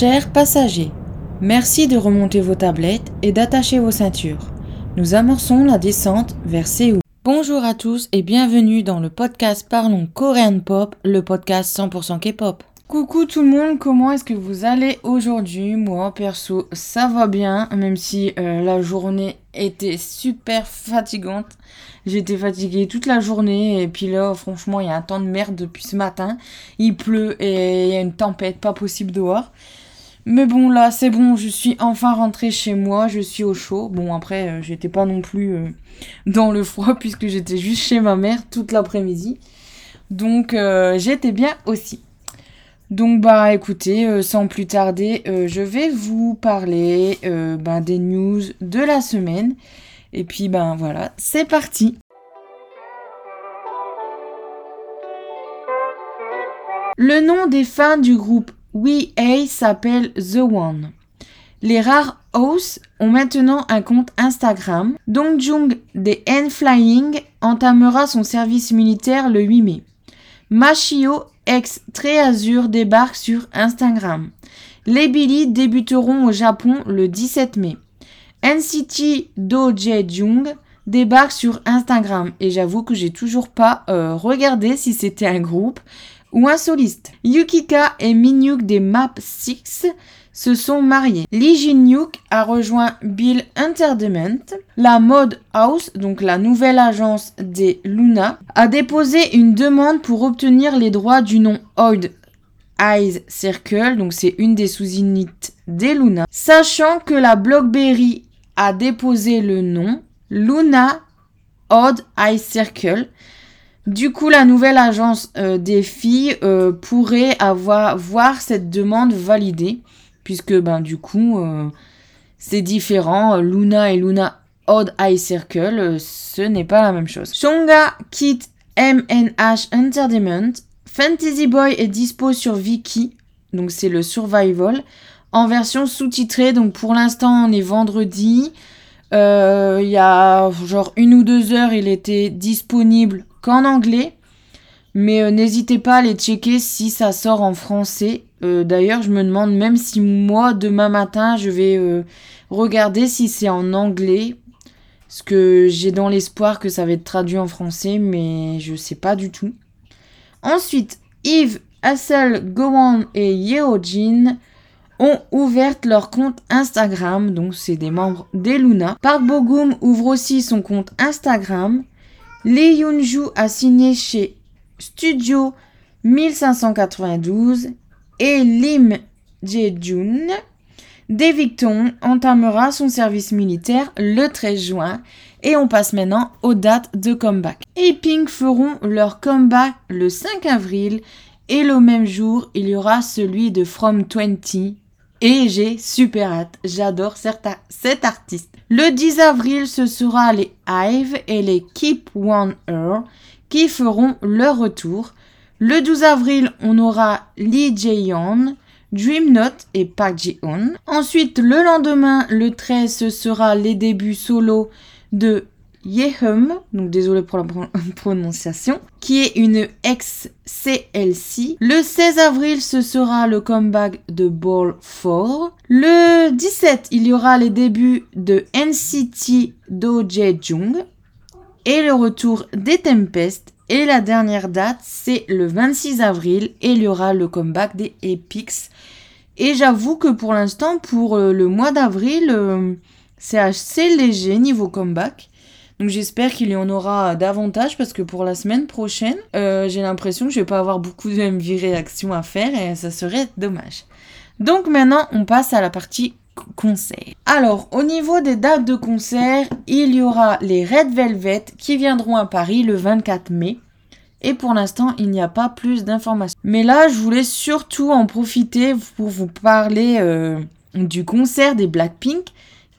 Chers passagers, merci de remonter vos tablettes et d'attacher vos ceintures. Nous amorçons la descente vers Séoul. Bonjour à tous et bienvenue dans le podcast Parlons Korean Pop, le podcast 100% K-pop. Coucou tout le monde, comment est-ce que vous allez aujourd'hui? Moi perso, ça va bien, même si euh, la journée était super fatigante. J'étais fatiguée toute la journée et puis là, franchement, il y a un temps de merde depuis ce matin. Il pleut et il y a une tempête pas possible dehors. Mais bon, là, c'est bon, je suis enfin rentrée chez moi, je suis au chaud. Bon, après, euh, j'étais pas non plus euh, dans le froid puisque j'étais juste chez ma mère toute l'après-midi. Donc, j'étais bien aussi. Donc bah écoutez, euh, sans plus tarder, euh, je vais vous parler euh, ben, des news de la semaine. Et puis ben voilà, c'est parti. Le nom des fans du groupe We A s'appelle The One. Les rares hosts ont maintenant un compte Instagram. Dongjung des N Flying entamera son service militaire le 8 mai. Machio ex Azur débarque sur Instagram. Les Billy débuteront au Japon le 17 mai. NCT Do Jung débarque sur Instagram et j'avoue que j'ai toujours pas euh, regardé si c'était un groupe ou un soliste. Yukika et Minyuk des Map 6 se sont mariés. Lee Jin-yuk a rejoint Bill Entertainment. La Mode House, donc la nouvelle agence des Luna, a déposé une demande pour obtenir les droits du nom Oid Eyes Circle, donc c'est une des sous-unités des Luna. Sachant que la Blockberry a déposé le nom Luna Odd Eye Circle. Du coup, la nouvelle agence euh, des filles euh, pourrait avoir voir cette demande validée puisque ben du coup euh, c'est différent. Luna et Luna Odd Eye Circle, ce n'est pas la même chose. Shonga quitte MNH Entertainment. Fantasy Boy est dispo sur Viki, donc c'est le survival, en version sous-titrée. Donc pour l'instant on est vendredi. Il y a genre une ou deux heures, il était disponible qu'en anglais. Mais n'hésitez pas à les checker si ça sort en français. Euh, d'ailleurs, je me demande même si moi, demain matin, je vais euh, regarder si c'est en anglais. Parce que j'ai dans l'espoir que ça va être traduit en français, mais je sais pas du tout. Ensuite, Yves, Hassel, Gowon et Yeojin ont ouvert leur compte Instagram, donc c'est des membres des Luna. Park Bogum ouvre aussi son compte Instagram. Lee Yoonju a signé chez Studio 1592 et Lim Jae-jun, Devicton entamera son service militaire le 13 juin et on passe maintenant aux dates de comeback. Et Pink feront leur comeback le 5 avril et le même jour il y aura celui de From 20 et j'ai super hâte, j'adore cet artiste. Le 10 avril ce sera les Hive et les Keep One Her qui feront leur retour le 12 avril, on aura Lee Jae-yeon, Dream Note et Park Ji-hoon. Ensuite, le lendemain, le 13, ce sera les débuts solo de Yehum, donc désolé pour la prononciation, qui est une ex-CLC. Le 16 avril, ce sera le comeback de Ball 4. Le 17, il y aura les débuts de NCT Do Jung et le retour des Tempest et la dernière date, c'est le 26 avril et il y aura le comeback des Epics. Et j'avoue que pour l'instant, pour euh, le mois d'avril, euh, c'est assez léger niveau comeback. Donc j'espère qu'il y en aura davantage parce que pour la semaine prochaine, euh, j'ai l'impression que je vais pas avoir beaucoup de MV réactions à faire et ça serait dommage. Donc maintenant, on passe à la partie concert. Alors, au niveau des dates de concert, il y aura les Red Velvet qui viendront à Paris le 24 mai. Et pour l'instant, il n'y a pas plus d'informations. Mais là, je voulais surtout en profiter pour vous parler euh, du concert des Blackpink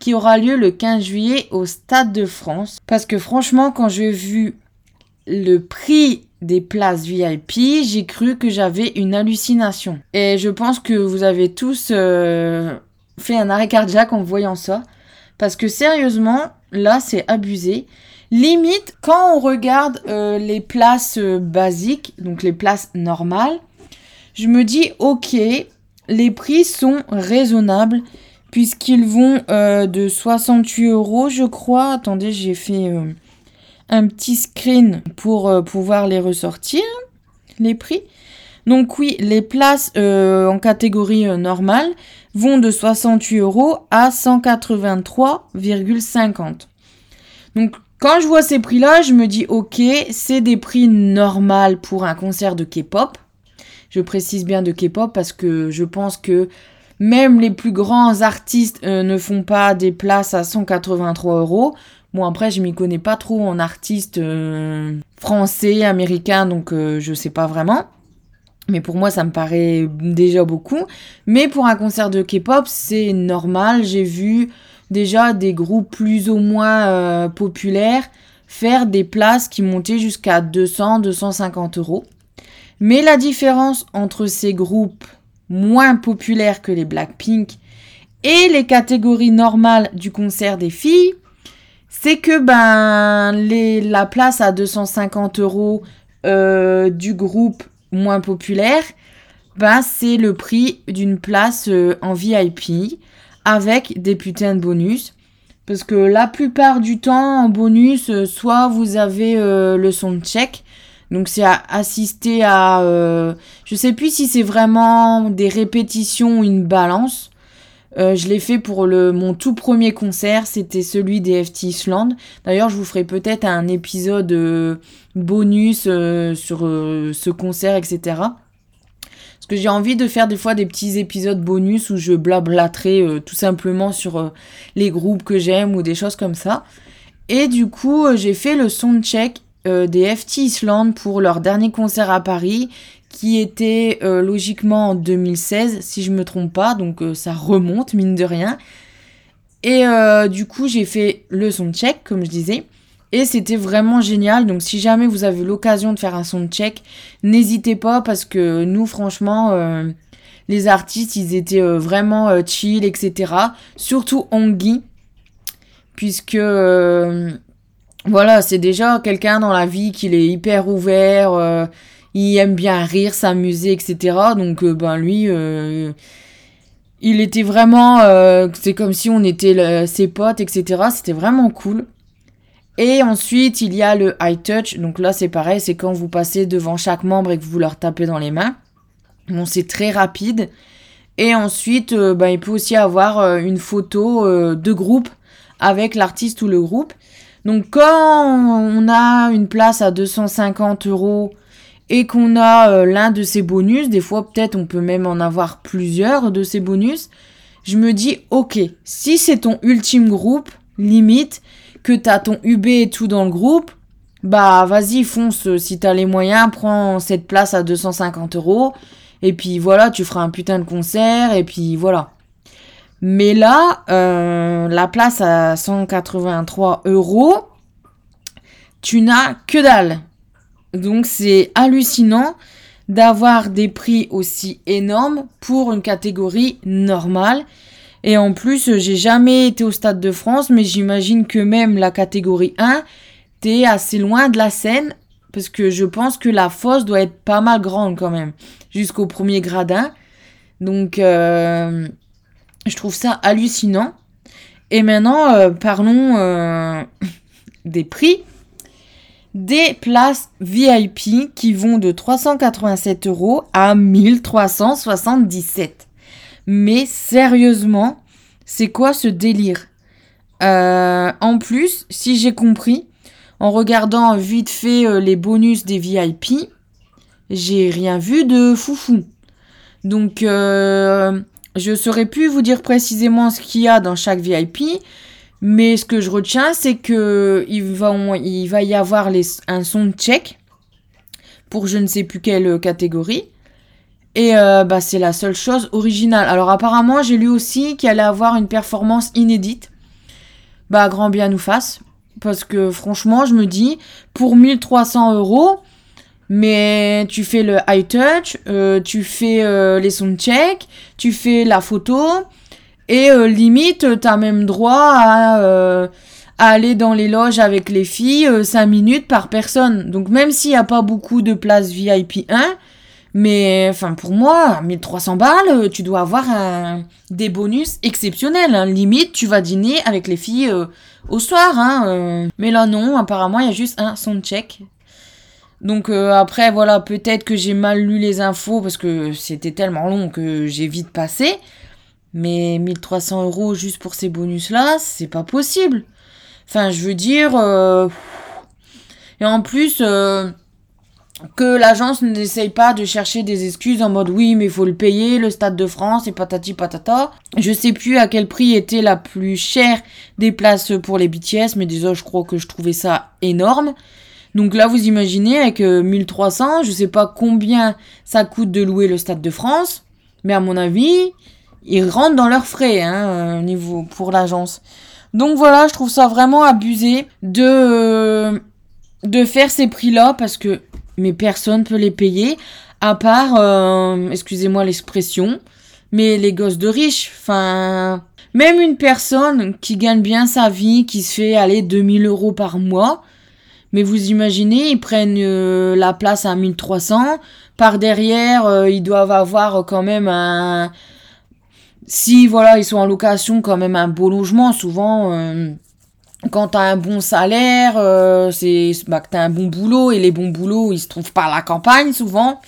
qui aura lieu le 15 juillet au Stade de France. Parce que franchement, quand j'ai vu le prix des places VIP, j'ai cru que j'avais une hallucination. Et je pense que vous avez tous euh, fait un arrêt cardiaque en voyant ça. Parce que sérieusement, là, c'est abusé. Limite, quand on regarde euh, les places euh, basiques, donc les places normales, je me dis, ok, les prix sont raisonnables puisqu'ils vont euh, de 68 euros, je crois. Attendez, j'ai fait euh, un petit screen pour euh, pouvoir les ressortir, les prix. Donc oui, les places en catégorie normale vont de 68 euros à 183,50. Donc quand je vois ces prix-là, je me dis ok, c'est des prix normaux pour un concert de K-pop. Je précise bien de K-pop parce que je pense que même les plus grands artistes euh, ne font pas des places à 183 euros. Bon après je m'y connais pas trop en artistes euh, français, américains, donc euh, je sais pas vraiment. Mais pour moi ça me paraît déjà beaucoup. Mais pour un concert de K-pop c'est normal. J'ai vu déjà des groupes plus ou moins populaires faire des places qui montaient jusqu'à 200-250 euros. Mais la différence entre ces groupes moins populaires que les Blackpink et les catégories normales du concert des filles, c'est que ben les, la place à 250 euros euh, du groupe moins populaire, ben c'est le prix d'une place euh, en VIP avec des putains de bonus. Parce que la plupart du temps, en bonus, euh, soit vous avez le son de check, donc c'est assister à, euh, je sais plus si c'est vraiment des répétitions ou une balance. Euh, je l'ai fait pour le mon tout premier concert, c'était celui des FT Island. D'ailleurs, je vous ferai peut-être un épisode euh, bonus euh, sur ce concert, etc. Parce que j'ai envie de faire des fois des petits épisodes bonus où je blablaterai tout simplement sur les groupes que j'aime ou des choses comme ça. Et du coup, j'ai fait le soundcheck euh, des FT Island pour leur dernier concert à Paris qui était euh, logiquement en 2016 si je me trompe pas. Donc euh, ça remonte mine de rien. Et du coup j'ai fait le soundcheck comme je disais. Et c'était vraiment génial. Donc si jamais vous avez l'occasion de faire un soundcheck n'hésitez pas parce que nous franchement les artistes ils étaient vraiment chill etc surtout Ongi puisque voilà, c'est déjà quelqu'un dans la vie qui est hyper ouvert, euh, il aime bien rire, s'amuser, etc. Donc, euh, ben lui, euh, il était vraiment, c'est comme si on était ses potes, etc. C'était vraiment cool. Et ensuite, il y a le high touch. Donc là, c'est pareil, c'est quand vous passez devant chaque membre et que vous leur tapez dans les mains. Bon, c'est très rapide. Et ensuite, ben, il peut aussi avoir une photo de groupe avec l'artiste ou le groupe. Donc quand on a une place à 250 euros et qu'on a euh, l'un de ces bonus, des fois peut-être on peut même en avoir plusieurs de ces bonus, je me dis ok, si c'est ton ultime groupe, limite, que t'as ton UB et tout dans le groupe, bah vas-y fonce, si t'as les moyens, prends cette place à 250 euros, et puis voilà, tu feras un putain de concert, et puis voilà. Mais là, euh, la place à 183 euros, tu n'as que dalle. Donc c'est hallucinant d'avoir des prix aussi énormes pour une catégorie normale. Et en plus, j'ai jamais été au Stade de France, mais j'imagine que même la catégorie 1, t'es assez loin de la scène, parce que je pense que la fosse doit être pas mal grande quand même, jusqu'au premier gradin. Donc, euh, je trouve ça hallucinant. Et maintenant, euh, parlons euh, des prix des places VIP qui vont de 387 euros à 1377. Mais sérieusement, c'est quoi ce délire? Euh, En plus, si j'ai compris, en regardant vite fait les bonus des VIP, j'ai rien vu de foufou. Donc, je saurais plus vous dire précisément ce qu'il y a dans chaque VIP, mais ce que je retiens, c'est que il va, va y avoir un son de check pour je ne sais plus quelle catégorie. Et euh, bah, c'est la seule chose originale. Alors apparemment, j'ai lu aussi qu'il allait avoir une performance inédite. Bah, grand bien nous fasse. Parce que franchement, je me dis, pour 1300 euros, mais tu fais le high touch, euh, tu fais euh, les soundchecks, tu fais la photo, et euh, limite, as même droit à, aller dans les loges avec les filles 5 minutes par personne. Donc même s'il n'y a pas beaucoup de places VIP 1, Mais enfin pour moi, 1300 balles, tu dois avoir un, des bonus exceptionnels. hein. Limite, tu vas dîner avec les filles euh, au soir. Hein, euh. Mais là non, apparemment il y a juste un soundcheck. Donc euh, après voilà, peut-être que j'ai mal lu les infos parce que c'était tellement long que j'ai vite passé. Mais 1300 euros juste pour ces bonus-là, c'est pas possible. Enfin, je veux dire... euh, Et en plus, euh, que l'agence n'essaye pas de chercher des excuses en mode oui, mais il faut le payer, le Stade de France et patati patata. Je sais plus à quel prix était la plus chère des places pour les BTS, mais déjà, je crois que je trouvais ça énorme. Donc là, vous imaginez, avec euh, 1300, je sais pas combien ça coûte de louer le Stade de France, mais à mon avis, ils rentrent dans leurs frais, hein, euh, au niveau pour l'agence. Donc voilà, je trouve ça vraiment abusé de euh, de faire ces prix-là parce que mais personne peut les payer à part, euh, excusez-moi l'expression, mais les gosses de riches. Enfin, même une personne qui gagne bien sa vie, qui se fait aller 2000 euros par mois, mais vous imaginez, ils prennent euh, la place à 1300. Par derrière, euh, ils doivent avoir quand même un... Si, voilà, ils sont en location, quand même un beau logement. Souvent, euh, quand t'as un bon salaire, euh, c'est bah, que t'as un bon boulot. Et les bons boulots, ils se trouvent pas à la campagne, souvent.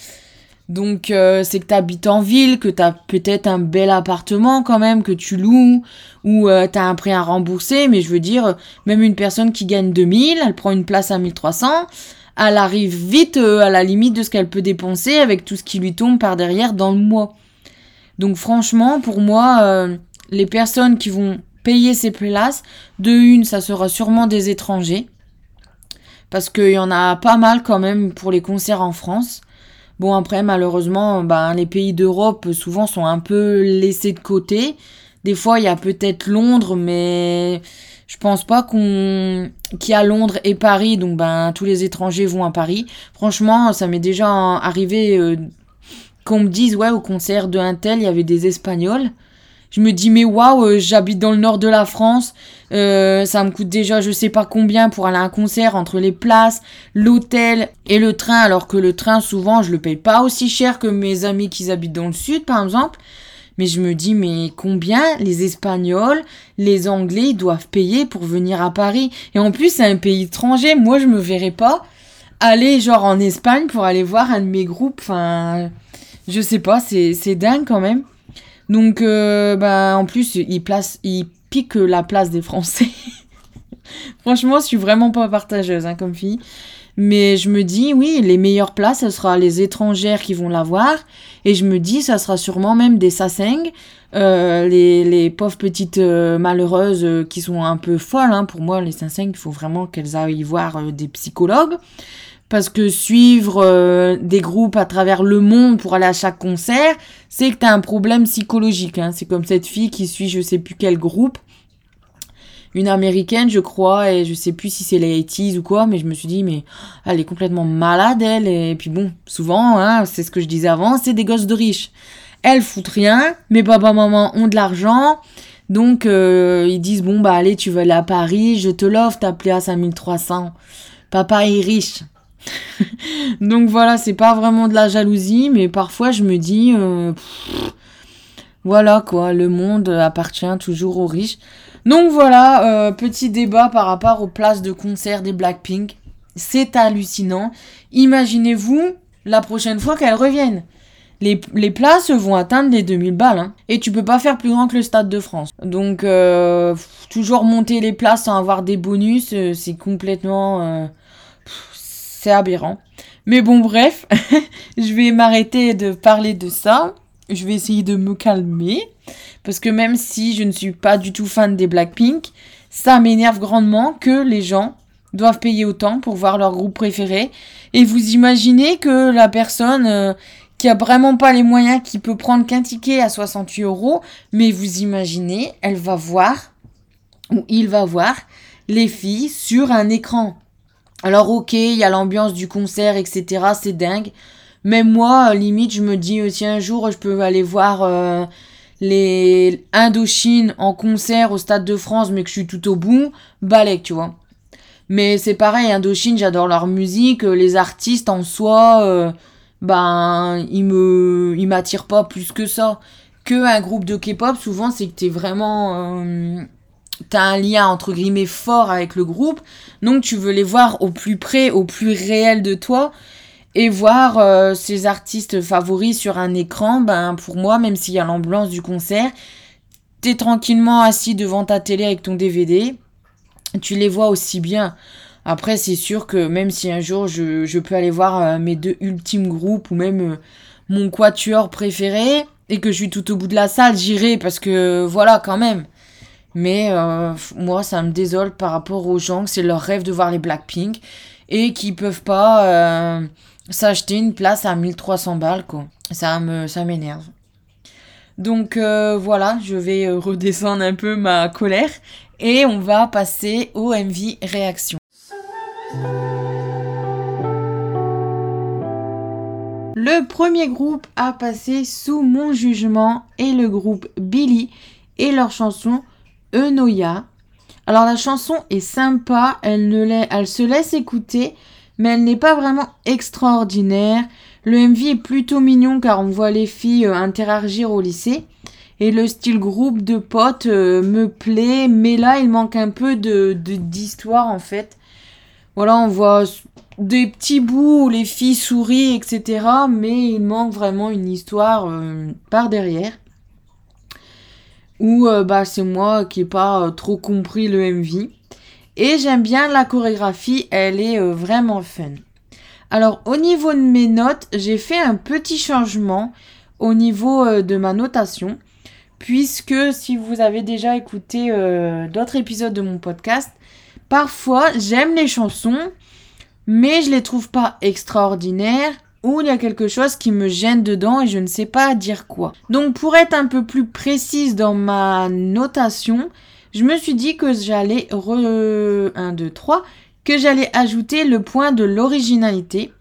Donc, euh, c'est que t'habites en ville, que t'as peut-être un bel appartement quand même, que tu loues, ou euh, t'as un prêt à rembourser. Mais je veux dire, même une personne qui gagne 2000, elle prend une place à 1300, elle arrive vite euh, à la limite de ce qu'elle peut dépenser avec tout ce qui lui tombe par derrière dans le mois. Donc franchement, pour moi, euh, les personnes qui vont payer ces places, de une, ça sera sûrement des étrangers. Parce qu'il y en a pas mal quand même pour les concerts en France. Bon après malheureusement ben, les pays d'Europe souvent sont un peu laissés de côté. Des fois il y a peut-être Londres mais je pense pas qu'on qu'il y a Londres et Paris donc ben tous les étrangers vont à Paris. Franchement ça m'est déjà arrivé euh, qu'on me dise ouais au concert de un tel il y avait des Espagnols. Je me dis mais waouh euh, j'habite dans le nord de la France euh, ça me coûte déjà je sais pas combien pour aller à un concert entre les places, l'hôtel et le train alors que le train souvent je le paye pas aussi cher que mes amis qui habitent dans le sud par exemple. Mais je me dis mais combien les Espagnols, les Anglais doivent payer pour venir à Paris? Et en plus c'est un pays étranger moi je me verrais pas aller genre en Espagne pour aller voir un de mes groupes enfin je sais pas c'est dingue quand même. Donc, euh, bah, en plus, il, place, pique la place des Français. Franchement, je suis vraiment pas partageuse hein, comme fille. Mais je me dis, oui, les meilleures places, ce sera les étrangères qui vont l'avoir. Et je me dis, ça sera sûrement même des Sasseng, euh, les, les pauvres petites euh, malheureuses qui sont un peu folles. Hein. Pour moi, les Sasseng, il faut vraiment qu'elles aillent voir des psychologues. Parce que suivre euh, des groupes à travers le monde pour aller à chaque concert, c'est que t'as un problème psychologique. Hein. C'est comme cette fille qui suit je sais plus quel groupe. Une américaine, je crois, et je sais plus si c'est les 80s ou quoi, mais je me suis dit, mais elle est complètement malade, elle. Et puis bon, souvent, hein, c'est ce que je disais avant, c'est des gosses de riches. Elles foutent rien, mais papa, maman ont de l'argent. Donc, euh, ils disent, bon, bah allez, tu veux aller à Paris, je te l'offre, ta à 1300. Papa est riche. Donc voilà, c'est pas vraiment de la jalousie, mais parfois je me dis, euh, voilà quoi, le monde appartient toujours aux riches. Donc voilà, euh, petit débat par rapport aux places de concert des Blackpink. C'est hallucinant. Imaginez-vous la prochaine fois qu'elles reviennent. Les, places vont atteindre les 2000 balles. hein. Et tu peux pas faire plus grand que le Stade de France. Donc, euh, toujours monter les places sans avoir des bonus, c'est complètement... c'est aberrant. Mais bon, bref, je vais m'arrêter de parler de ça. Je vais essayer de me calmer. Parce que même si je ne suis pas du tout fan des Blackpink, ça m'énerve grandement que les gens doivent payer autant pour voir leur groupe préféré. Et vous imaginez que la personne euh, qui a vraiment pas les moyens, qui peut prendre qu'un ticket à 68 euros, mais vous imaginez, elle va voir, ou il va voir, les filles sur un écran. Alors ok, il y a l'ambiance du concert, etc. C'est dingue. Mais moi, euh, limite, je me dis, tiens, un jour, je peux aller voir euh, les Indochine en concert au Stade de France, mais que je suis tout au bout, balèque, tu vois. Mais c'est pareil, Indochine, j'adore leur musique, euh, les artistes en soi, euh, ben il me il m'attire pas plus que ça. Que un groupe de K-pop, souvent c'est que t'es vraiment euh, t'as un lien entre guillemets fort avec le groupe, donc tu veux les voir au plus près, au plus réel de toi et voir euh, ces artistes favoris sur un écran. Ben pour moi, même s'il y a l'ambiance du concert, t'es tranquillement assis devant ta télé avec ton DVD, tu les vois aussi bien. Après, c'est sûr que même si un jour je, je peux aller voir euh, mes deux ultimes groupes ou même euh, mon quatuor préféré et que je suis tout au bout de la salle, j'irai parce que voilà quand même. Mais euh, moi, ça me désole par rapport aux gens que c'est leur rêve de voir les Blackpink et qui peuvent pas s'acheter une place à 1300 balles. Ça me ça m'énerve. Donc voilà, je vais redescendre un peu ma colère et on va passer au MV réaction. Le premier groupe à passer sous mon jugement est le groupe Billy et leur chanson Enoya. Alors la chanson est sympa, elle, ne elle se laisse écouter, mais elle n'est pas vraiment extraordinaire. Le MV est plutôt mignon car on voit les filles euh, interagir au lycée. Et le style groupe de potes euh, me plaît, mais là il manque un peu de d'histoire en fait. Voilà, on voit des petits bouts où les filles sourient, etc. Mais il manque vraiment une histoire euh, par derrière. Ou euh, bah, c'est moi qui n'ai pas euh, trop compris le MV. Et j'aime bien la chorégraphie, elle est vraiment fun. Alors au niveau de mes notes, j'ai fait un petit changement au niveau de ma notation. Puisque si vous avez déjà écouté d'autres épisodes de mon podcast, Parfois, j'aime les chansons, mais je les trouve pas extraordinaires ou il y a quelque chose qui me gêne dedans et je ne sais pas dire quoi. Donc pour être un peu plus précise dans ma notation, je me suis dit que j'allais re 1 2 3 que j'allais ajouter le point de l'originalité.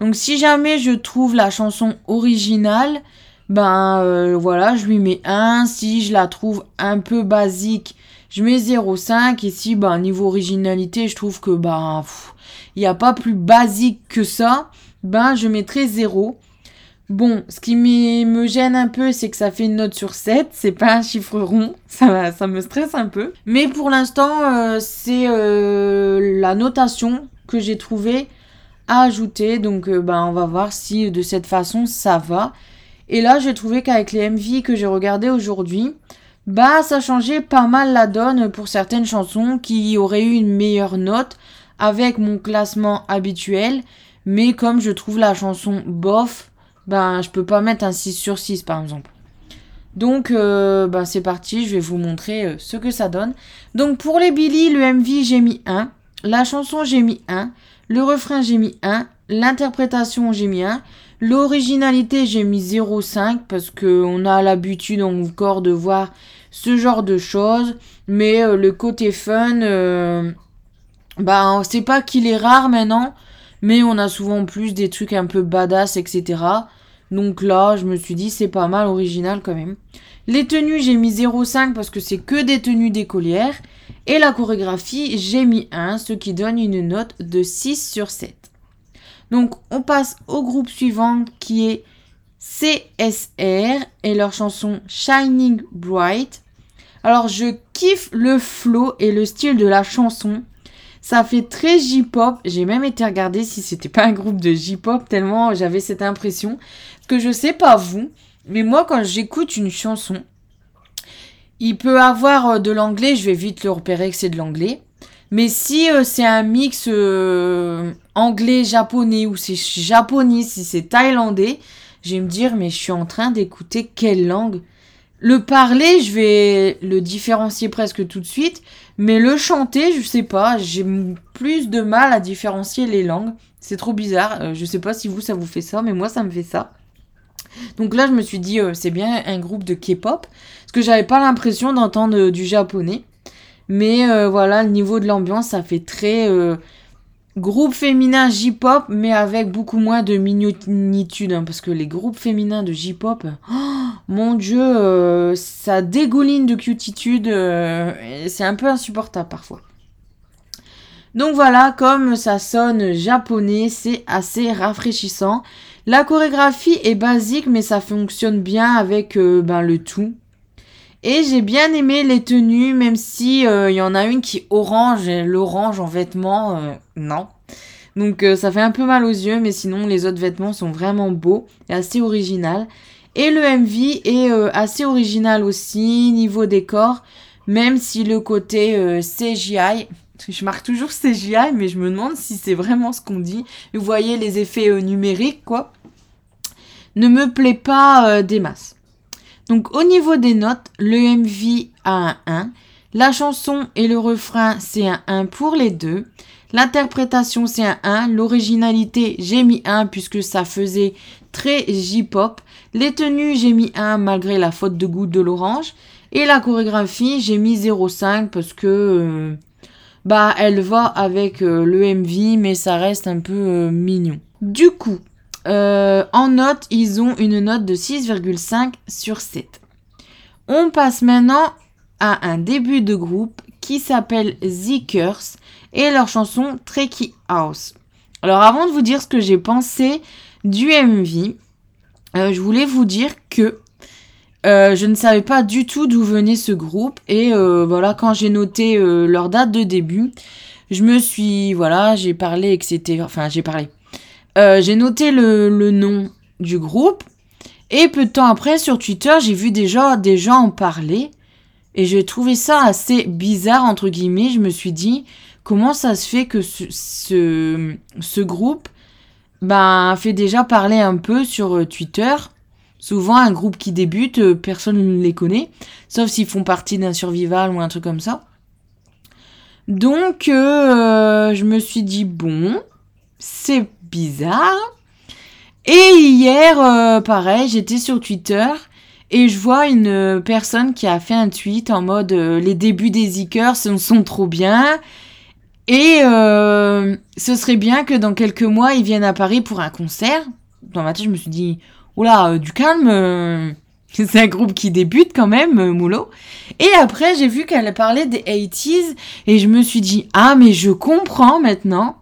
Donc si jamais je trouve la chanson originale, ben euh, voilà, je lui mets 1. Si je la trouve un peu basique, je mets 0,5 ici, bah, niveau originalité, je trouve que bah il n'y a pas plus basique que ça. Ben je mettrai 0. Bon, ce qui me gêne un peu, c'est que ça fait une note sur 7, c'est pas un chiffre rond, ça, ça me stresse un peu. Mais pour l'instant, euh, c'est euh, la notation que j'ai trouvée à ajouter, donc euh, ben, on va voir si de cette façon ça va. Et là, j'ai trouvé qu'avec les MV que j'ai regardé aujourd'hui, bah ça changeait pas mal la donne pour certaines chansons qui auraient eu une meilleure note avec mon classement habituel. Mais comme je trouve la chanson bof, ben je peux pas mettre un 6 sur 6 par exemple. Donc euh, ben, c'est parti, je vais vous montrer euh, ce que ça donne. Donc pour les Billy, le MV j'ai mis 1, la chanson j'ai mis 1, le refrain j'ai mis 1, l'interprétation j'ai mis 1, l'originalité j'ai mis 0,5 parce qu'on a l'habitude encore de voir ce genre de choses. Mais euh, le côté fun, bah, c'est pas qu'il est rare maintenant, mais on a souvent plus des trucs un peu badass, etc. Donc là, je me suis dit, c'est pas mal original quand même. Les tenues, j'ai mis 0,5 parce que c'est que des tenues d'écolière. Et la chorégraphie, j'ai mis 1, ce qui donne une note de 6 sur 7. Donc on passe au groupe suivant qui est CSR et leur chanson Shining Bright. Alors je kiffe le flow et le style de la chanson. Ça fait très J-pop. J'ai même été regarder si c'était pas un groupe de J-pop tellement j'avais cette impression. Parce que je sais pas vous, mais moi quand j'écoute une chanson, il peut avoir euh, de l'anglais, je vais vite le repérer que c'est de l'anglais. Mais si euh, c'est un mix euh, anglais-japonais ou c'est japonais, si c'est thaïlandais, je vais me dire mais je suis en train d'écouter quelle langue? Le parler, je vais le différencier presque tout de suite, mais le chanter, je sais pas, j'ai plus de mal à différencier les langues. C'est trop bizarre. Euh, je sais pas si vous ça vous fait ça, mais moi ça me fait ça. Donc là, je me suis dit, euh, c'est bien un groupe de K-pop, parce que j'avais pas l'impression d'entendre euh, du japonais. Mais voilà, le niveau de l'ambiance, ça fait très Groupe féminin J-pop, mais avec beaucoup moins de minutitude, hein, parce que les groupes féminins de J-pop, oh, mon dieu, euh, ça dégouline de cutitude, euh, c'est un peu insupportable parfois. Donc voilà, comme ça sonne japonais, c'est assez rafraîchissant. La chorégraphie est basique, mais ça fonctionne bien avec euh, ben, le tout. Et j'ai bien aimé les tenues, même si il euh, y en a une qui orange, et l'orange en vêtements, euh, non. Donc ça fait un peu mal aux yeux, mais sinon les autres vêtements sont vraiment beaux et assez original. Et le MV est assez original aussi, niveau décor, même si le côté CGI, je marque toujours CGI, mais je me demande si c'est vraiment ce qu'on dit. Vous voyez les effets euh, numériques, quoi. Ne me plaît pas euh, des masses. Donc au niveau des notes, le MV a un 1. La chanson et le refrain, c'est un 1 pour les deux. L'interprétation, c'est un 1. L'originalité, j'ai mis 1 puisque ça faisait très J-pop. Les tenues, j'ai mis 1 malgré la faute de goût de l'orange. Et la chorégraphie, j'ai mis 0,5 parce que euh, bah elle va avec euh, le MV, mais ça reste un peu euh, mignon. Du coup, euh, en note, ils ont une note de 6,5 sur 7. On passe maintenant à un début de groupe qui s'appelle Zikers et leur chanson Tricky House. Alors avant de vous dire ce que j'ai pensé du MV, je voulais vous dire que euh, je ne savais pas du tout d'où venait ce groupe et euh, voilà quand j'ai noté euh, leur date de début, je me suis voilà j'ai parlé etc. Enfin j'ai parlé. J'ai noté le, nom du groupe et peu de temps après sur Twitter j'ai vu déjà des gens en parler et j'ai trouvé ça assez bizarre entre guillemets. Je me suis dit comment ça se fait que ce, groupe ben fait déjà parler un peu sur Twitter? Souvent, un groupe qui débute, euh, personne ne les connaît, sauf s'ils font partie d'un survival ou un truc comme ça. Donc, euh, je me suis dit, bon, c'est bizarre. Et hier, euh, pareil, j'étais sur Twitter et je vois une personne qui a fait un tweet en mode les débuts des Zikers sont trop bien. Et ce serait bien que dans quelques mois, ils viennent à Paris pour un concert. Dans ma tête, je me suis dit, oula, euh, du calme, euh, c'est un groupe qui débute quand même, euh, Moulot. Et après, j'ai vu qu'elle parlait des 80s et je me suis dit, ah, mais je comprends maintenant.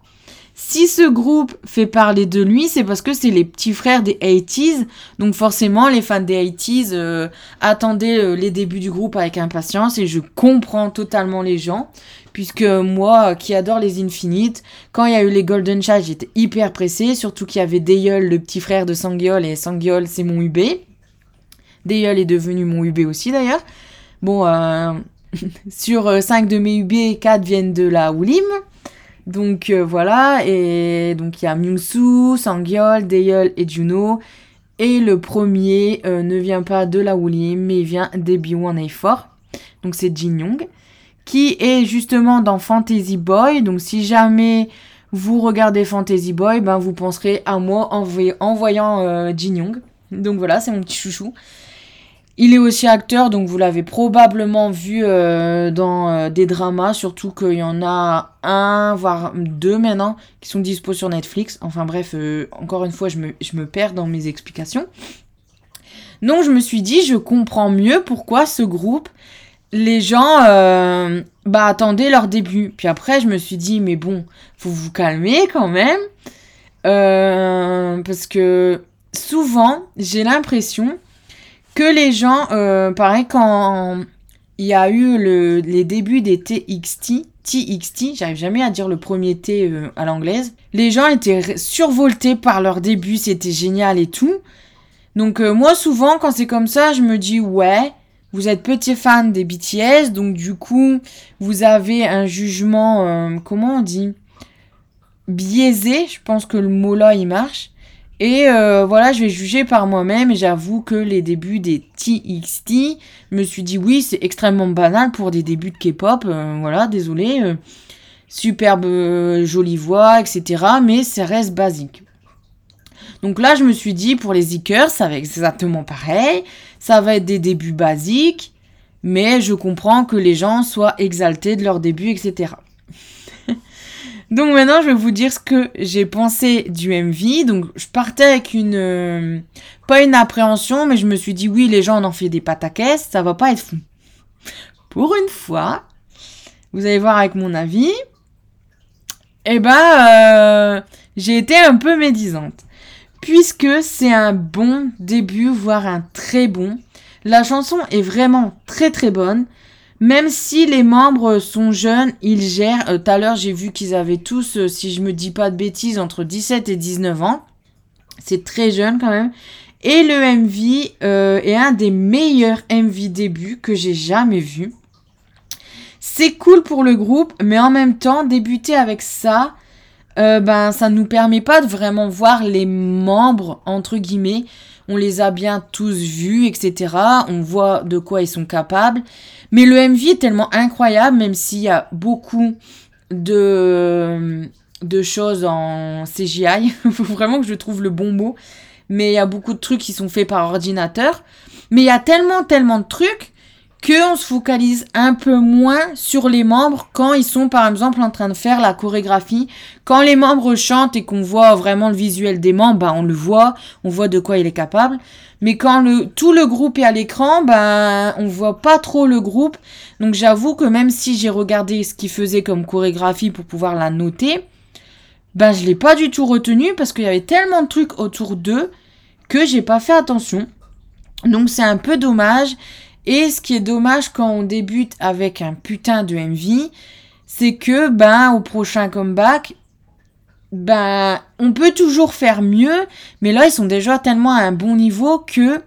Si ce groupe fait parler de lui, c'est parce que c'est les petits frères des 80s. Donc forcément, les fans des 80s attendaient les débuts du groupe avec impatience et je comprends totalement les gens puisque moi qui adore les Infinites, quand il y a eu les Golden Child, j'étais hyper pressée, surtout qu'il y avait Dayol, le petit frère de Sangyol, et Sangyol c'est mon UB. Dayol est devenu mon UB aussi d'ailleurs. Bon, euh, sur 5 euh, de mes UB, 4 viennent de la Wulim. Donc euh, voilà, et donc il y a Myungsu, Sangyol, Dayol et Juno. Et le premier ne vient pas de la Wulim, mais il vient des B1A4. Donc c'est Jin Young qui est justement dans Fantasy Boy. Donc si jamais vous regardez Fantasy Boy, ben vous penserez à moi en, voyant euh, Jin Young. Donc voilà, c'est mon petit chouchou. Il est aussi acteur, donc vous l'avez probablement vu euh, dans euh, des dramas, surtout qu'il y en a un, voire deux maintenant, qui sont dispo sur Netflix. Enfin bref, encore une fois, je me, perds dans mes explications. Donc je me suis dit, je comprends mieux pourquoi ce groupe les gens euh, bah attendaient leur début. Puis après, je me suis dit, mais bon, faut vous calmer quand même. Euh, parce que souvent, j'ai l'impression que les gens, euh, pareil, quand il y a eu le, les débuts des TXT, TXT, j'arrive jamais à dire le premier T euh, à l'anglaise, les gens étaient survoltés par leur début, c'était génial et tout. Donc moi, souvent, quand c'est comme ça, je me dis, ouais, vous êtes petit fan des BTS, donc du coup, vous avez un jugement, euh, comment on dit? Biaisé, je pense que le mot là, il marche. Et euh, voilà, je vais juger par moi-même et j'avoue que les débuts des TXT, je me suis dit oui, c'est extrêmement banal pour des débuts de K-pop, euh, voilà, désolé. superbe jolie voix, etc. Mais ça reste basique. Donc là, je me suis dit, pour les Zikers, ça va être exactement pareil. Ça va être des débuts basiques, mais je comprends que les gens soient exaltés de leur début, etc. Donc maintenant, je vais vous dire ce que j'ai pensé du MV. Donc je partais avec une... Euh, pas une appréhension, mais je me suis dit, oui, les gens en ont fait des pâtes à caisse, ça va pas être fou. Pour une fois, vous allez voir avec mon avis, eh ben, euh, j'ai été un peu médisante puisque c'est un bon début, voire un très bon. La chanson est vraiment très très bonne. Même si les membres sont jeunes, ils gèrent. Euh, tout à l'heure, j'ai vu qu'ils avaient tous, euh, si je me dis pas de bêtises, entre 17 et 19 ans. C'est très jeune quand même. Et le MV euh, est un des meilleurs MV débuts que j'ai jamais vu. C'est cool pour le groupe, mais en même temps, débuter avec ça, ben ça ne nous permet pas de vraiment voir les membres entre guillemets. On les a bien tous vus, etc. On voit de quoi ils sont capables. Mais le MV est tellement incroyable, même s'il y a beaucoup de, de choses en CGI. Faut vraiment que je trouve le bon mot. Mais il y a beaucoup de trucs qui sont faits par ordinateur. Mais il y a tellement, tellement de trucs qu'on se focalise un peu moins sur les membres quand ils sont par exemple en train de faire la chorégraphie. Quand les membres chantent et qu'on voit vraiment le visuel des membres, bah, on le voit, on voit de quoi il est capable. Mais quand tout le groupe est à l'écran, ben, on voit pas trop le groupe. Donc j'avoue que même si j'ai regardé ce qu'il faisait comme chorégraphie pour pouvoir la noter, ben je l'ai pas du tout retenu parce qu'il y avait tellement de trucs autour d'eux que j'ai pas fait attention. Donc c'est un peu dommage. Et ce qui est dommage quand on débute avec un putain de MV, c'est que ben au prochain comeback, ben on peut toujours faire mieux, mais là ils sont déjà tellement à un bon niveau que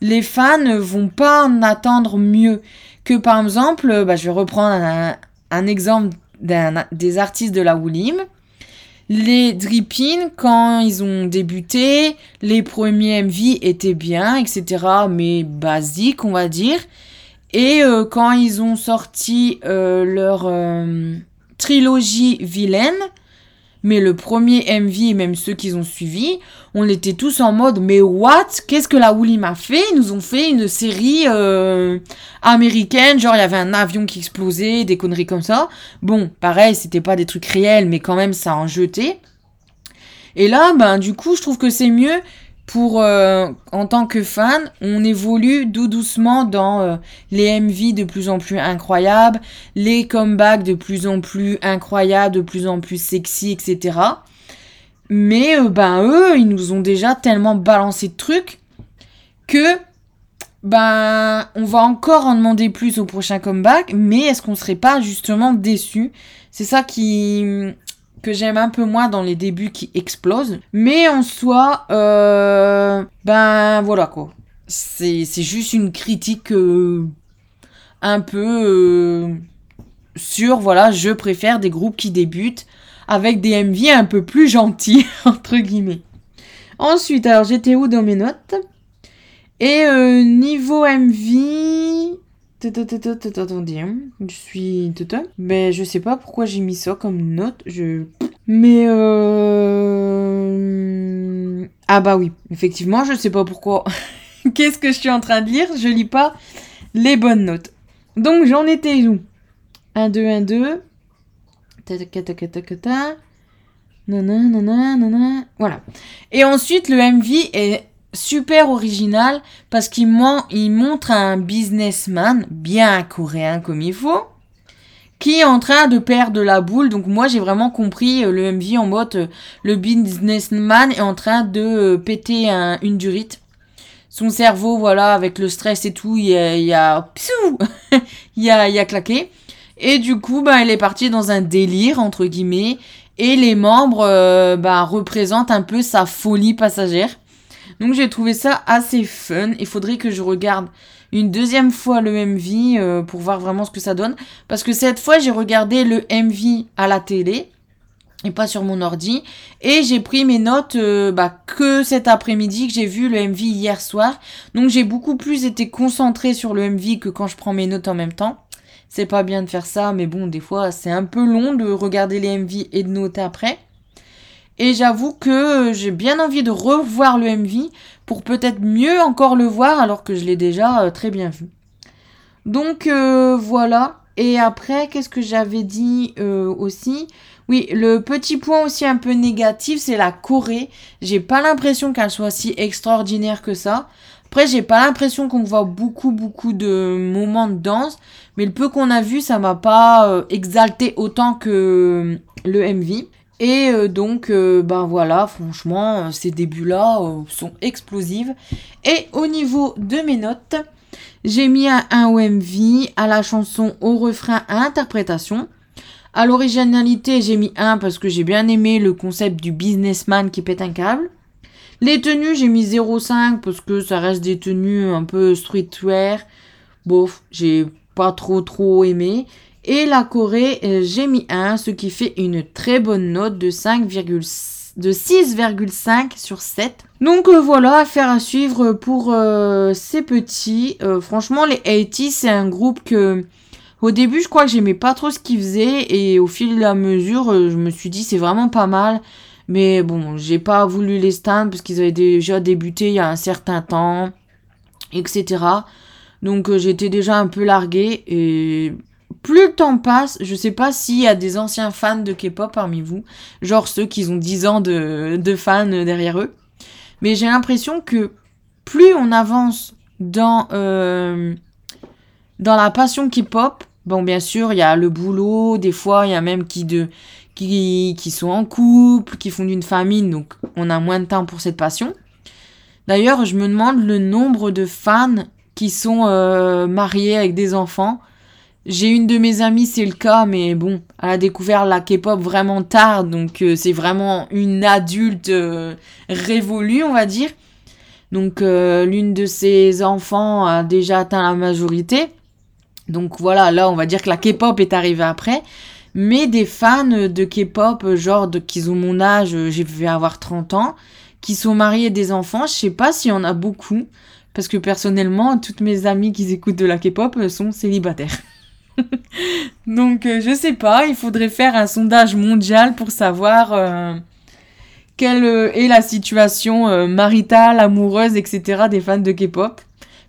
les fans ne vont pas en attendre mieux. Que par exemple, ben, je vais reprendre un, exemple des artistes de la Woolim. Les Drippin, quand ils ont débuté, les premiers MV étaient bien, etc. Mais basiques, on va dire. Et euh, quand ils ont sorti euh, leur euh, trilogie vilaine, mais le premier MV et même ceux qui ont suivi, on était tous en mode mais what? Qu'est-ce que la Woolly m'a fait? Ils nous ont fait une série euh, américaine, genre il y avait un avion qui explosait, des conneries comme ça. Bon, pareil, c'était pas des trucs réels, mais quand même ça en jetait. Et là, ben du coup, je trouve que c'est mieux pour euh, en tant que fan, on évolue doucement dans euh, les MV de plus en plus incroyables, les comebacks de plus en plus incroyables, de plus en plus sexy, etc. Mais euh, ben eux, ils nous ont déjà tellement balancé de trucs que ben on va encore en demander plus au prochain comeback, mais est-ce qu'on serait pas justement déçu C'est ça qui que j'aime un peu moins dans les débuts qui explosent. Mais en soi, euh, ben voilà quoi. C'est, juste une critique euh, un peu euh, sur, voilà, je préfère des groupes qui débutent avec des MV un peu plus gentils, entre guillemets. Ensuite, alors j'étais où dans mes notes? Et niveau MV... Hein. je suis... Mais je sais pas pourquoi j'ai mis ça comme note. Je... Mais euh... Ah bah oui, effectivement, je sais pas pourquoi. Qu'est-ce que je suis en train de lire? Je lis pas les bonnes notes. Donc j'en étais où? 1, 2, 1, 2. Voilà. Et ensuite, le MV est super original parce qu'il montre un businessman bien coréen comme il faut qui est en train de perdre la boule. Donc moi j'ai vraiment compris euh, le MV en mode euh, le businessman est en train de euh, péter une durite. Son cerveau voilà avec le stress et tout il y a il a il y a il a claqué et du coup bah il est parti dans un délire entre guillemets et les membres bah, représentent un peu sa folie passagère. Donc j'ai trouvé ça assez fun. Il faudrait que je regarde une deuxième fois le MV euh, pour voir vraiment ce que ça donne. Parce que cette fois j'ai regardé le MV à la télé et pas sur mon ordi. Et j'ai pris mes notes euh, bah, que cet après-midi que j'ai vu le MV hier soir. Donc j'ai beaucoup plus été concentré sur le MV que quand je prends mes notes en même temps. C'est pas bien de faire ça, mais bon, des fois c'est un peu long de regarder les MV et de noter après. Et j'avoue que j'ai bien envie de revoir le MV pour peut-être mieux encore le voir alors que je l'ai déjà euh, très bien vu. Donc euh, voilà. Et après, qu'est-ce que j'avais dit euh, aussi? Oui, le petit point aussi un peu négatif, c'est la Corée. J'ai pas l'impression qu'elle soit si extraordinaire que ça. Après, j'ai pas l'impression qu'on voit beaucoup, beaucoup de moments de danse. Mais le peu qu'on a vu, ça m'a pas exalté autant que le MV. Et euh, donc, euh, ben voilà, franchement, ces débuts-là sont explosifs. Et au niveau de mes notes, j'ai mis un 1 OMV à la chanson, au refrain, à interprétation. À l'originalité, j'ai mis 1 parce que j'ai bien aimé le concept du businessman qui pète un câble. Les tenues, j'ai mis 0,5 parce que ça reste des tenues un peu streetwear. Bof, j'ai pas trop trop aimé. Et la Corée, euh, j'ai mis 1, ce qui fait une très bonne note de 5, de 6,5 sur 7. Donc euh, voilà, affaire à suivre pour euh, ces petits. franchement, les 80 c'est un groupe que au début, je crois que j'aimais pas trop ce qu'ils faisaient et au fil de la mesure, je me suis dit c'est vraiment pas mal. Mais bon, j'ai pas voulu les stands parce qu'ils avaient déjà débuté il y a un certain temps, etc. Donc euh, j'étais déjà un peu larguée et plus le temps passe, je sais pas s'il y a des anciens fans de K-pop parmi vous, genre ceux qui ont 10 ans de, fans derrière eux. Mais j'ai l'impression que plus on avance dans, euh, dans la passion K-pop, bon bien sûr il y a le boulot, des fois il y a même qui de qui, qui sont en couple, qui font d'une famille, donc on a moins de temps pour cette passion. D'ailleurs, je me demande le nombre de fans qui sont euh, mariés avec des enfants. J'ai une de mes amies, c'est le cas, mais bon, elle a découvert la K-pop vraiment tard, donc euh, c'est vraiment une adulte euh, révolue, on va dire. Donc l'une de ses enfants a déjà atteint la majorité. Donc voilà, là on va dire que la K-pop est arrivée après mais des fans de K-pop, genre de, qui ont mon âge, je vais avoir 30 ans, qui sont mariés des enfants, je sais pas s'il y en a beaucoup, parce que personnellement, toutes mes amies qui écoutent de la K-pop sont célibataires. Donc euh, je sais pas, il faudrait faire un sondage mondial pour savoir euh, quelle est la situation euh, maritale, amoureuse, etc. des fans de K-pop.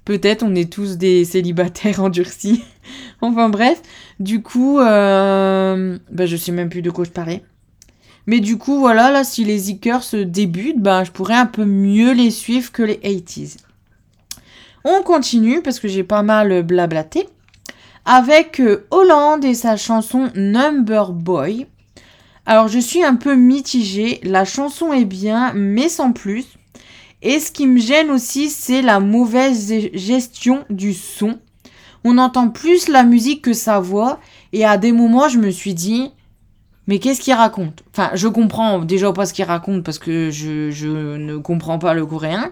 Peut-être on est tous des célibataires endurcis. enfin bref, du coup, euh, bah, je sais même plus de quoi je parlais. Mais du coup, voilà, là, si les Zikers se débutent, bah, je pourrais un peu mieux les suivre que les 80s. On continue parce que j'ai pas mal blablaté. Avec euh, Hollande et sa chanson Number Boy. Alors, je suis un peu mitigée. La chanson est bien, mais sans plus. Et ce qui me gêne aussi, c'est la mauvaise gestion du son. On entend plus la musique que sa voix. Et à des moments, je me suis dit, mais qu'est-ce qu'il raconte? Enfin, je comprends déjà pas ce qu'il raconte parce que je, je, ne comprends pas le coréen.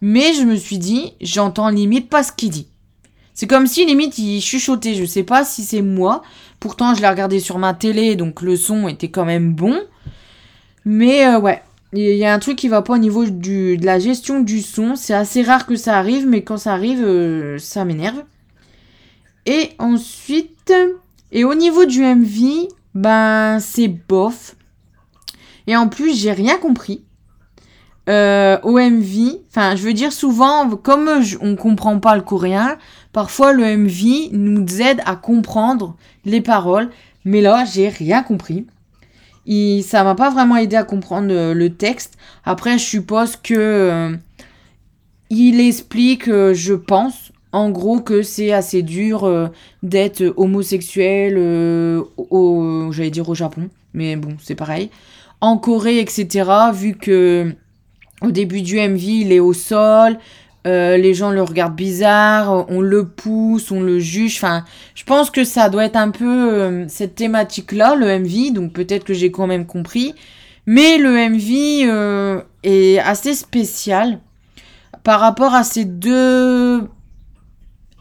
Mais je me suis dit, j'entends limite pas ce qu'il dit. C'est comme si limite il chuchotait. Je sais pas si c'est moi. Pourtant, je l'ai regardé sur ma télé, donc le son était quand même bon. Mais euh, ouais, il y a un truc qui va pas au niveau du, de la gestion du son. C'est assez rare que ça arrive, mais quand ça arrive, euh, ça m'énerve. Et ensuite, et au niveau du MV, ben c'est bof. Et en plus, j'ai rien compris. Euh, au MV, enfin, je veux dire souvent, comme on comprend pas le coréen, parfois le MV nous aide à comprendre les paroles. Mais là, j'ai rien compris. Il, ça m'a pas vraiment aidé à comprendre euh, le texte. Après, je suppose que euh, il explique, euh, je pense, en gros que c'est assez dur d'être homosexuel au, au Japon, mais bon, c'est pareil. En Corée, etc. Vu que au début du MV, il est au sol, euh, les gens le regardent bizarre, on le pousse, on le juge. Enfin, je pense que ça doit être un peu euh, cette thématique-là, le MV. Donc peut-être que j'ai quand même compris. Mais le MV euh, est assez spécial par rapport à ces deux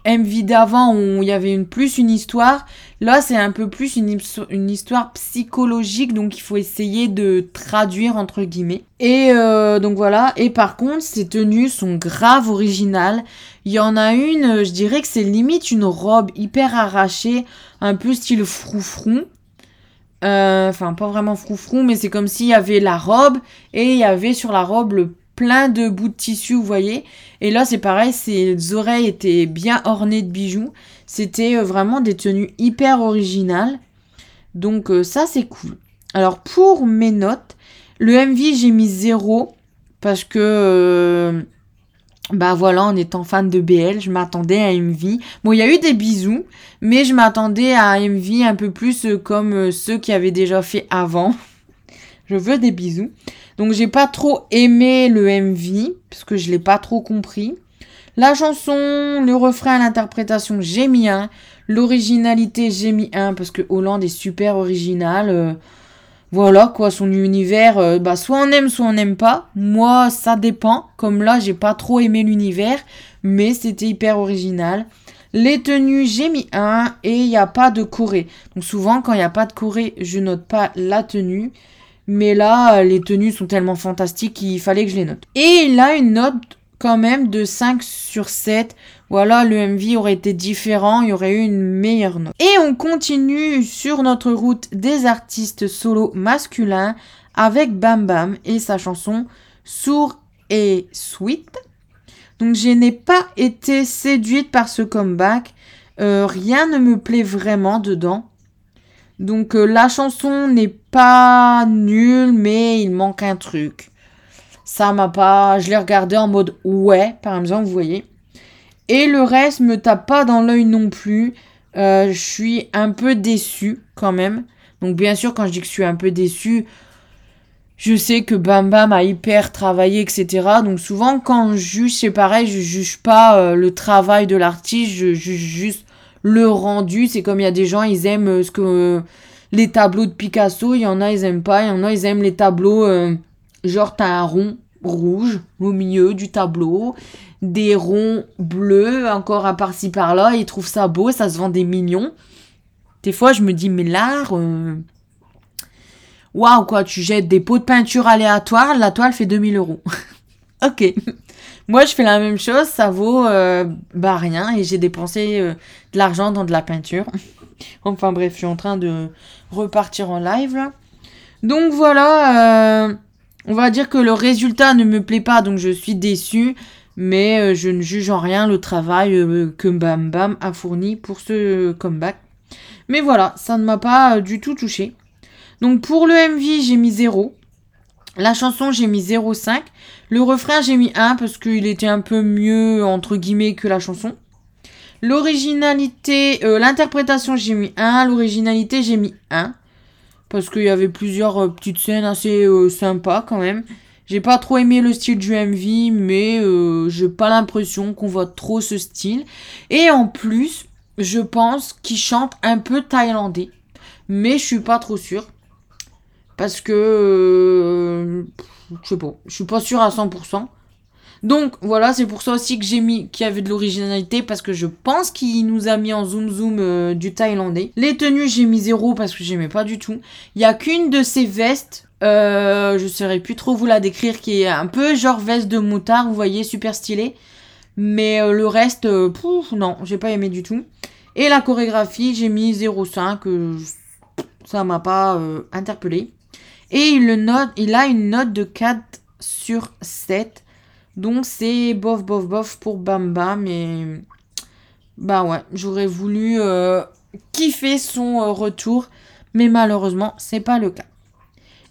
MV d'avant où il y avait une, plus une histoire. Là, c'est un peu plus une, histoire psychologique, donc il faut essayer de traduire entre guillemets. Et euh, donc voilà. Et par contre, ces tenues sont grave originales. Il y en a une, je dirais que c'est limite une robe hyper arrachée, un peu style froufrou. Euh, enfin, pas vraiment froufrou, mais c'est comme s'il y avait la robe et il y avait sur la robe le plein de bouts de tissu, vous voyez. Et là, c'est pareil, ses oreilles étaient bien ornées de bijoux. C'était euh, vraiment des tenues hyper originales. Donc euh, ça, c'est cool. Alors pour mes notes, le MV, j'ai mis 0 parce que... Euh, bah voilà, en étant fan de BL, je m'attendais à MV. Bon, il y a eu des bisous, mais je m'attendais à MV un peu plus comme ceux qui avaient déjà fait avant. Je veux des bisous. Donc j'ai pas trop aimé le MV parce que je l'ai pas trop compris. La chanson, le refrain, l'interprétation, j'ai mis un. L'originalité, j'ai mis un parce que Hollande est super original. Euh, voilà quoi, son univers, euh, bah soit on aime, soit on n'aime pas. Moi, ça dépend. Comme là, j'ai pas trop aimé l'univers, mais c'était hyper original. Les tenues, j'ai mis un et il n'y a pas de corée. Donc souvent, quand il n'y a pas de corée, je note pas la tenue. Mais là, les tenues sont tellement fantastiques qu'il fallait que je les note. Et il a une note quand même de 5 sur 7. Voilà, le MV aurait été différent, il y aurait eu une meilleure note. Et on continue sur notre route des artistes solo masculins avec Bam Bam et sa chanson Sourd et Sweet. Donc je n'ai pas été séduite par ce comeback. Euh, rien ne me plaît vraiment dedans. Donc euh, la chanson n'est pas nulle, mais il manque un truc. Ça m'a pas. Je l'ai regardé en mode ouais, par exemple, vous voyez. Et le reste me tape pas dans l'œil non plus. Euh, je suis un peu déçu quand même. Donc bien sûr, quand je dis que je suis un peu déçu, je sais que Bam Bam a hyper travaillé, etc. Donc souvent, quand je juge, c'est pareil, je juge pas euh, le travail de l'artiste, je juge juste le rendu. C'est comme il y a des gens, ils aiment euh, ce que les tableaux de Picasso, il y en a, ils aiment pas, il y en a, ils aiment les tableaux, euh, genre t'as un rond rouge au milieu du tableau, des ronds bleus encore à par-ci par-là, ils trouvent ça beau, ça se vend des millions. Des fois, je me dis, mais l'art, waouh quoi, tu jettes des pots de peinture aléatoires, la toile fait 2000 euros. ok. Moi, je fais la même chose, ça vaut euh, bah rien et j'ai dépensé euh, de l'argent dans de la peinture. enfin bref, je suis en train de repartir en live là. Donc voilà, euh, on va dire que le résultat ne me plaît pas, donc je suis déçue. Mais je ne juge en rien le travail que Bam Bam a fourni pour ce comeback. Mais voilà, ça ne m'a pas du tout touché. Donc pour le MV, j'ai mis 0. La chanson, j'ai mis 0,5. Le refrain, j'ai mis 1 parce qu'il était un peu mieux, entre guillemets, que la chanson. L'originalité, euh, l'interprétation, j'ai mis 1. L'originalité, j'ai mis 1. Parce qu'il y avait plusieurs euh, petites scènes assez euh, sympas quand même. J'ai pas trop aimé le style du MV, mais j'ai pas l'impression qu'on voit trop ce style. Et en plus, je pense qu'il chante un peu thaïlandais. Mais je suis pas trop sûre. Parce que. Euh, je sais pas. Je suis pas sûre à 100%. Donc voilà, c'est pour ça aussi que j'ai mis qu'il y avait de l'originalité parce que je pense qu'il nous a mis en zoom zoom euh, du thaïlandais. Les tenues, j'ai mis zéro parce que j'aimais pas du tout. Il y a qu'une de ces vestes, euh, je saurais plus trop vous la décrire, qui est un peu genre veste de moutard, vous voyez, super stylé. Mais le reste, non, j'ai pas aimé du tout. Et la chorégraphie, j'ai mis 0,5, ça m'a pas interpellé. Et il, a une note de 4 sur 7. Donc c'est bof, bof, bof pour Bamba. Mais bah ouais, j'aurais voulu euh, kiffer son euh, retour. Mais malheureusement, c'est pas le cas.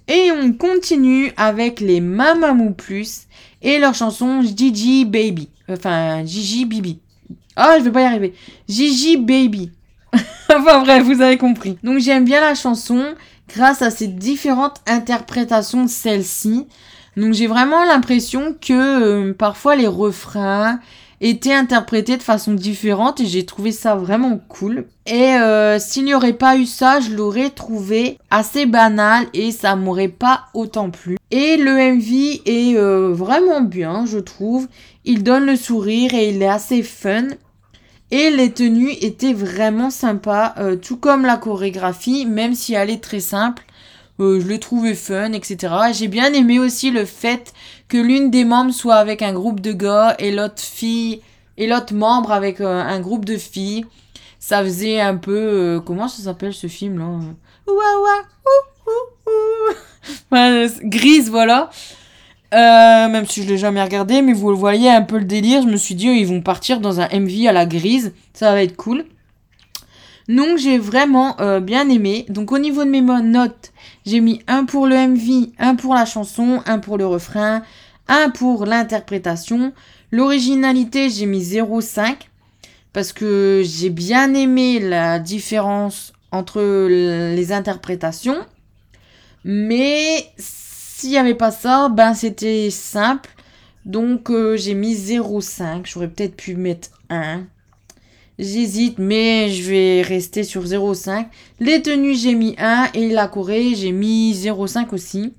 Et on continue avec les Mamamou Plus et leur chanson Gigi Baby. Enfin, Gigi Bibi. Ah, je vais pas y arriver. Gigi Baby. enfin bref, vous avez compris. Donc j'aime bien la chanson grâce à ces différentes interprétations de celle-ci. Donc j'ai vraiment l'impression que euh, parfois les refrains étaient interprétés de façon différente et j'ai trouvé ça vraiment cool. Et euh, s'il n'y aurait pas eu ça, je l'aurais trouvé assez banal et ça m'aurait pas autant plu. Et le MV est euh, vraiment bien, je trouve. Il donne le sourire et il est assez fun. Et les tenues étaient vraiment sympas, euh, tout comme la chorégraphie, même si elle est très simple. Euh, je l'ai trouvé fun, etc. J'ai bien aimé aussi le fait que l'une des membres soit avec un groupe de gars et l'autre fille et l'autre membre avec euh, un groupe de filles. Ça faisait un peu comment ça s'appelle ce film là Ouah ouah Grise voilà. Euh, même si je l'ai jamais regardé, mais vous le voyez un peu le délire. Je me suis dit, ils vont partir dans un MV à la grise. Ça va être cool. Donc j'ai vraiment euh, bien aimé. Donc au niveau de mes notes, j'ai mis un pour le MV, un pour la chanson, un pour le refrain, un pour l'interprétation. L'originalité, j'ai mis 0,5 parce que j'ai bien aimé la différence entre les interprétations. Mais s'il n'y avait pas ça, ben c'était simple. Donc euh, j'ai mis 0,5. J'aurais peut-être pu mettre 1. J'hésite, mais je vais rester sur 0,5. Les tenues, j'ai mis 1 et la Corée, j'ai mis 0,5 aussi.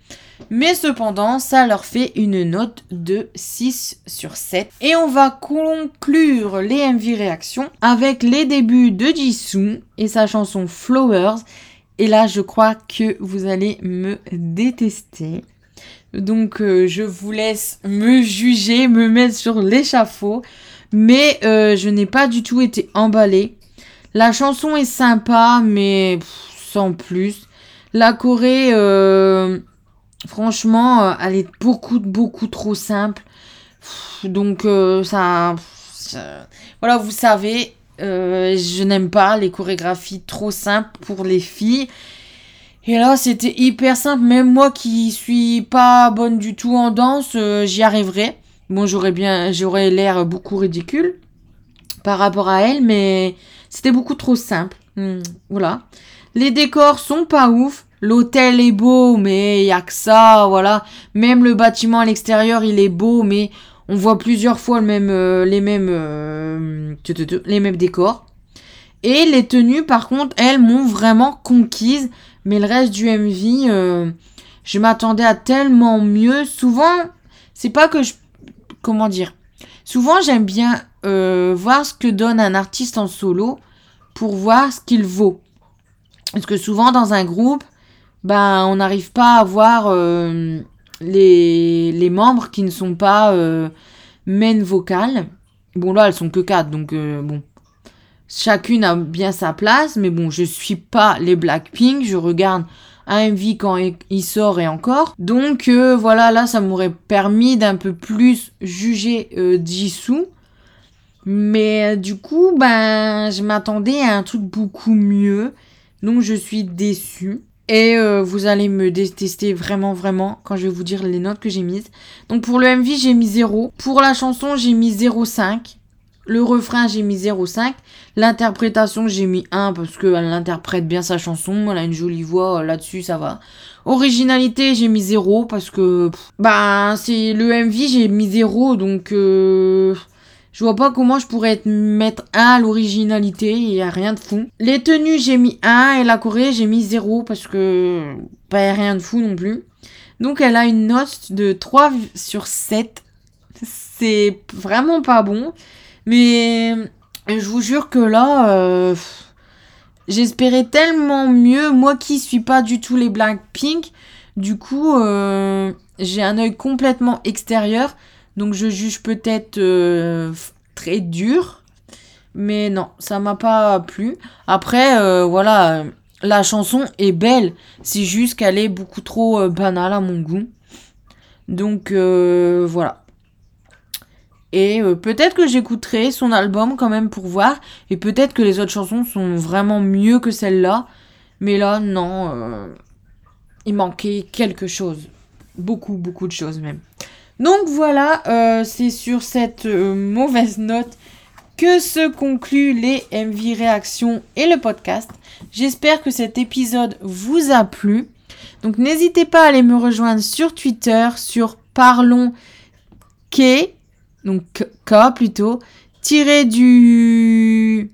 Mais cependant, ça leur fait une note de 6 sur 7. Et on va conclure les MV réactions avec les débuts de Jisoo et sa chanson Flowers. Et là, je crois que vous allez me détester. Donc, euh, je vous laisse me juger, me mettre sur l'échafaud. Mais euh, je n'ai pas du tout été emballée. La chanson est sympa, mais sans plus. La Corée, euh, franchement, elle est beaucoup, beaucoup trop simple. Donc, ça, Voilà, vous savez, je n'aime pas les chorégraphies trop simples pour les filles. Et là, c'était hyper simple. Même moi qui suis pas bonne du tout en danse, j'y arriverai. Bon, j'aurais bien, j'aurais l'air beaucoup ridicule par rapport à elle, mais c'était beaucoup trop simple. Hmm, voilà. Les décors sont pas ouf. L'hôtel est beau, mais y a que ça, voilà. Même le bâtiment à l'extérieur, il est beau, mais on voit plusieurs fois le même, euh, les mêmes, euh, les mêmes décors. Et les tenues, par contre, elles m'ont vraiment conquise. Mais le reste du MV, euh, je m'attendais à tellement mieux. Souvent, c'est pas que je comment dire Souvent, j'aime bien euh, voir ce que donne un artiste en solo pour voir ce qu'il vaut. Parce que souvent, dans un groupe, ben, on n'arrive pas à voir euh, les, les, membres qui ne sont pas euh, main vocales. Bon, là, elles sont que quatre, donc bon. Chacune a bien sa place, mais bon, je suis pas les Blackpink, je regarde un MV quand il sort et encore. Donc euh, voilà, là ça m'aurait permis d'un peu plus juger euh, Jisoo. Mais euh, du coup, ben je m'attendais à un truc beaucoup mieux. Donc je suis déçue. Et vous allez me détester vraiment, vraiment quand je vais vous dire les notes que j'ai mises. Donc pour le MV, j'ai mis 0. Pour la chanson, j'ai mis 0,5. Le refrain, j'ai mis 0,5. L'interprétation, j'ai mis 1 parce qu'elle interprète bien sa chanson. Elle a une jolie voix euh, là-dessus, ça va. Originalité, j'ai mis 0 parce que... Bah, c'est le MV, j'ai mis 0. Donc, euh, je vois pas comment je pourrais mettre 1 à l'originalité. Il y a rien de fou. Les tenues, j'ai mis 1. Et la Corée, j'ai mis 0 parce que... Bah, y a rien de fou non plus. Donc, elle a une note de 3 sur 7. C'est vraiment pas bon. Mais je vous jure que là, euh, j'espérais tellement mieux. Moi qui suis pas du tout les Blackpink, du coup, euh, j'ai un œil complètement extérieur. Donc je juge peut-être euh, très dur. Mais non, ça m'a pas plu. Après, voilà, la chanson est belle. C'est juste qu'elle est beaucoup trop banale à mon goût. Donc voilà. Et euh, peut-être que j'écouterai son album quand même pour voir. Et peut-être que les autres chansons sont vraiment mieux que celle-là. Mais là, non. Euh, il manquait quelque chose. Beaucoup, beaucoup de choses même. Donc voilà, euh, c'est sur cette mauvaise note que se concluent les MV réactions et le podcast. J'espère que cet épisode vous a plu. Donc n'hésitez pas à aller me rejoindre sur Twitter sur Parlons donc K plutôt, tiré du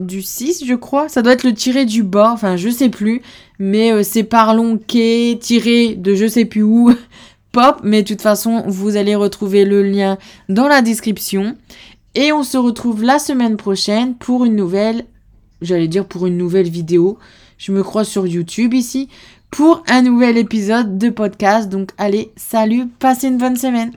du 6 je crois, ça doit être le tiré du bas, enfin je sais plus, mais euh, c'est parlons quai tiré de je sais plus où. Pop, mais de toute façon vous allez retrouver le lien dans la description. Et on se retrouve la semaine prochaine pour une nouvelle, j'allais dire pour une nouvelle vidéo, je me crois sur YouTube ici, pour un nouvel épisode de podcast, donc allez, salut, passez une bonne semaine.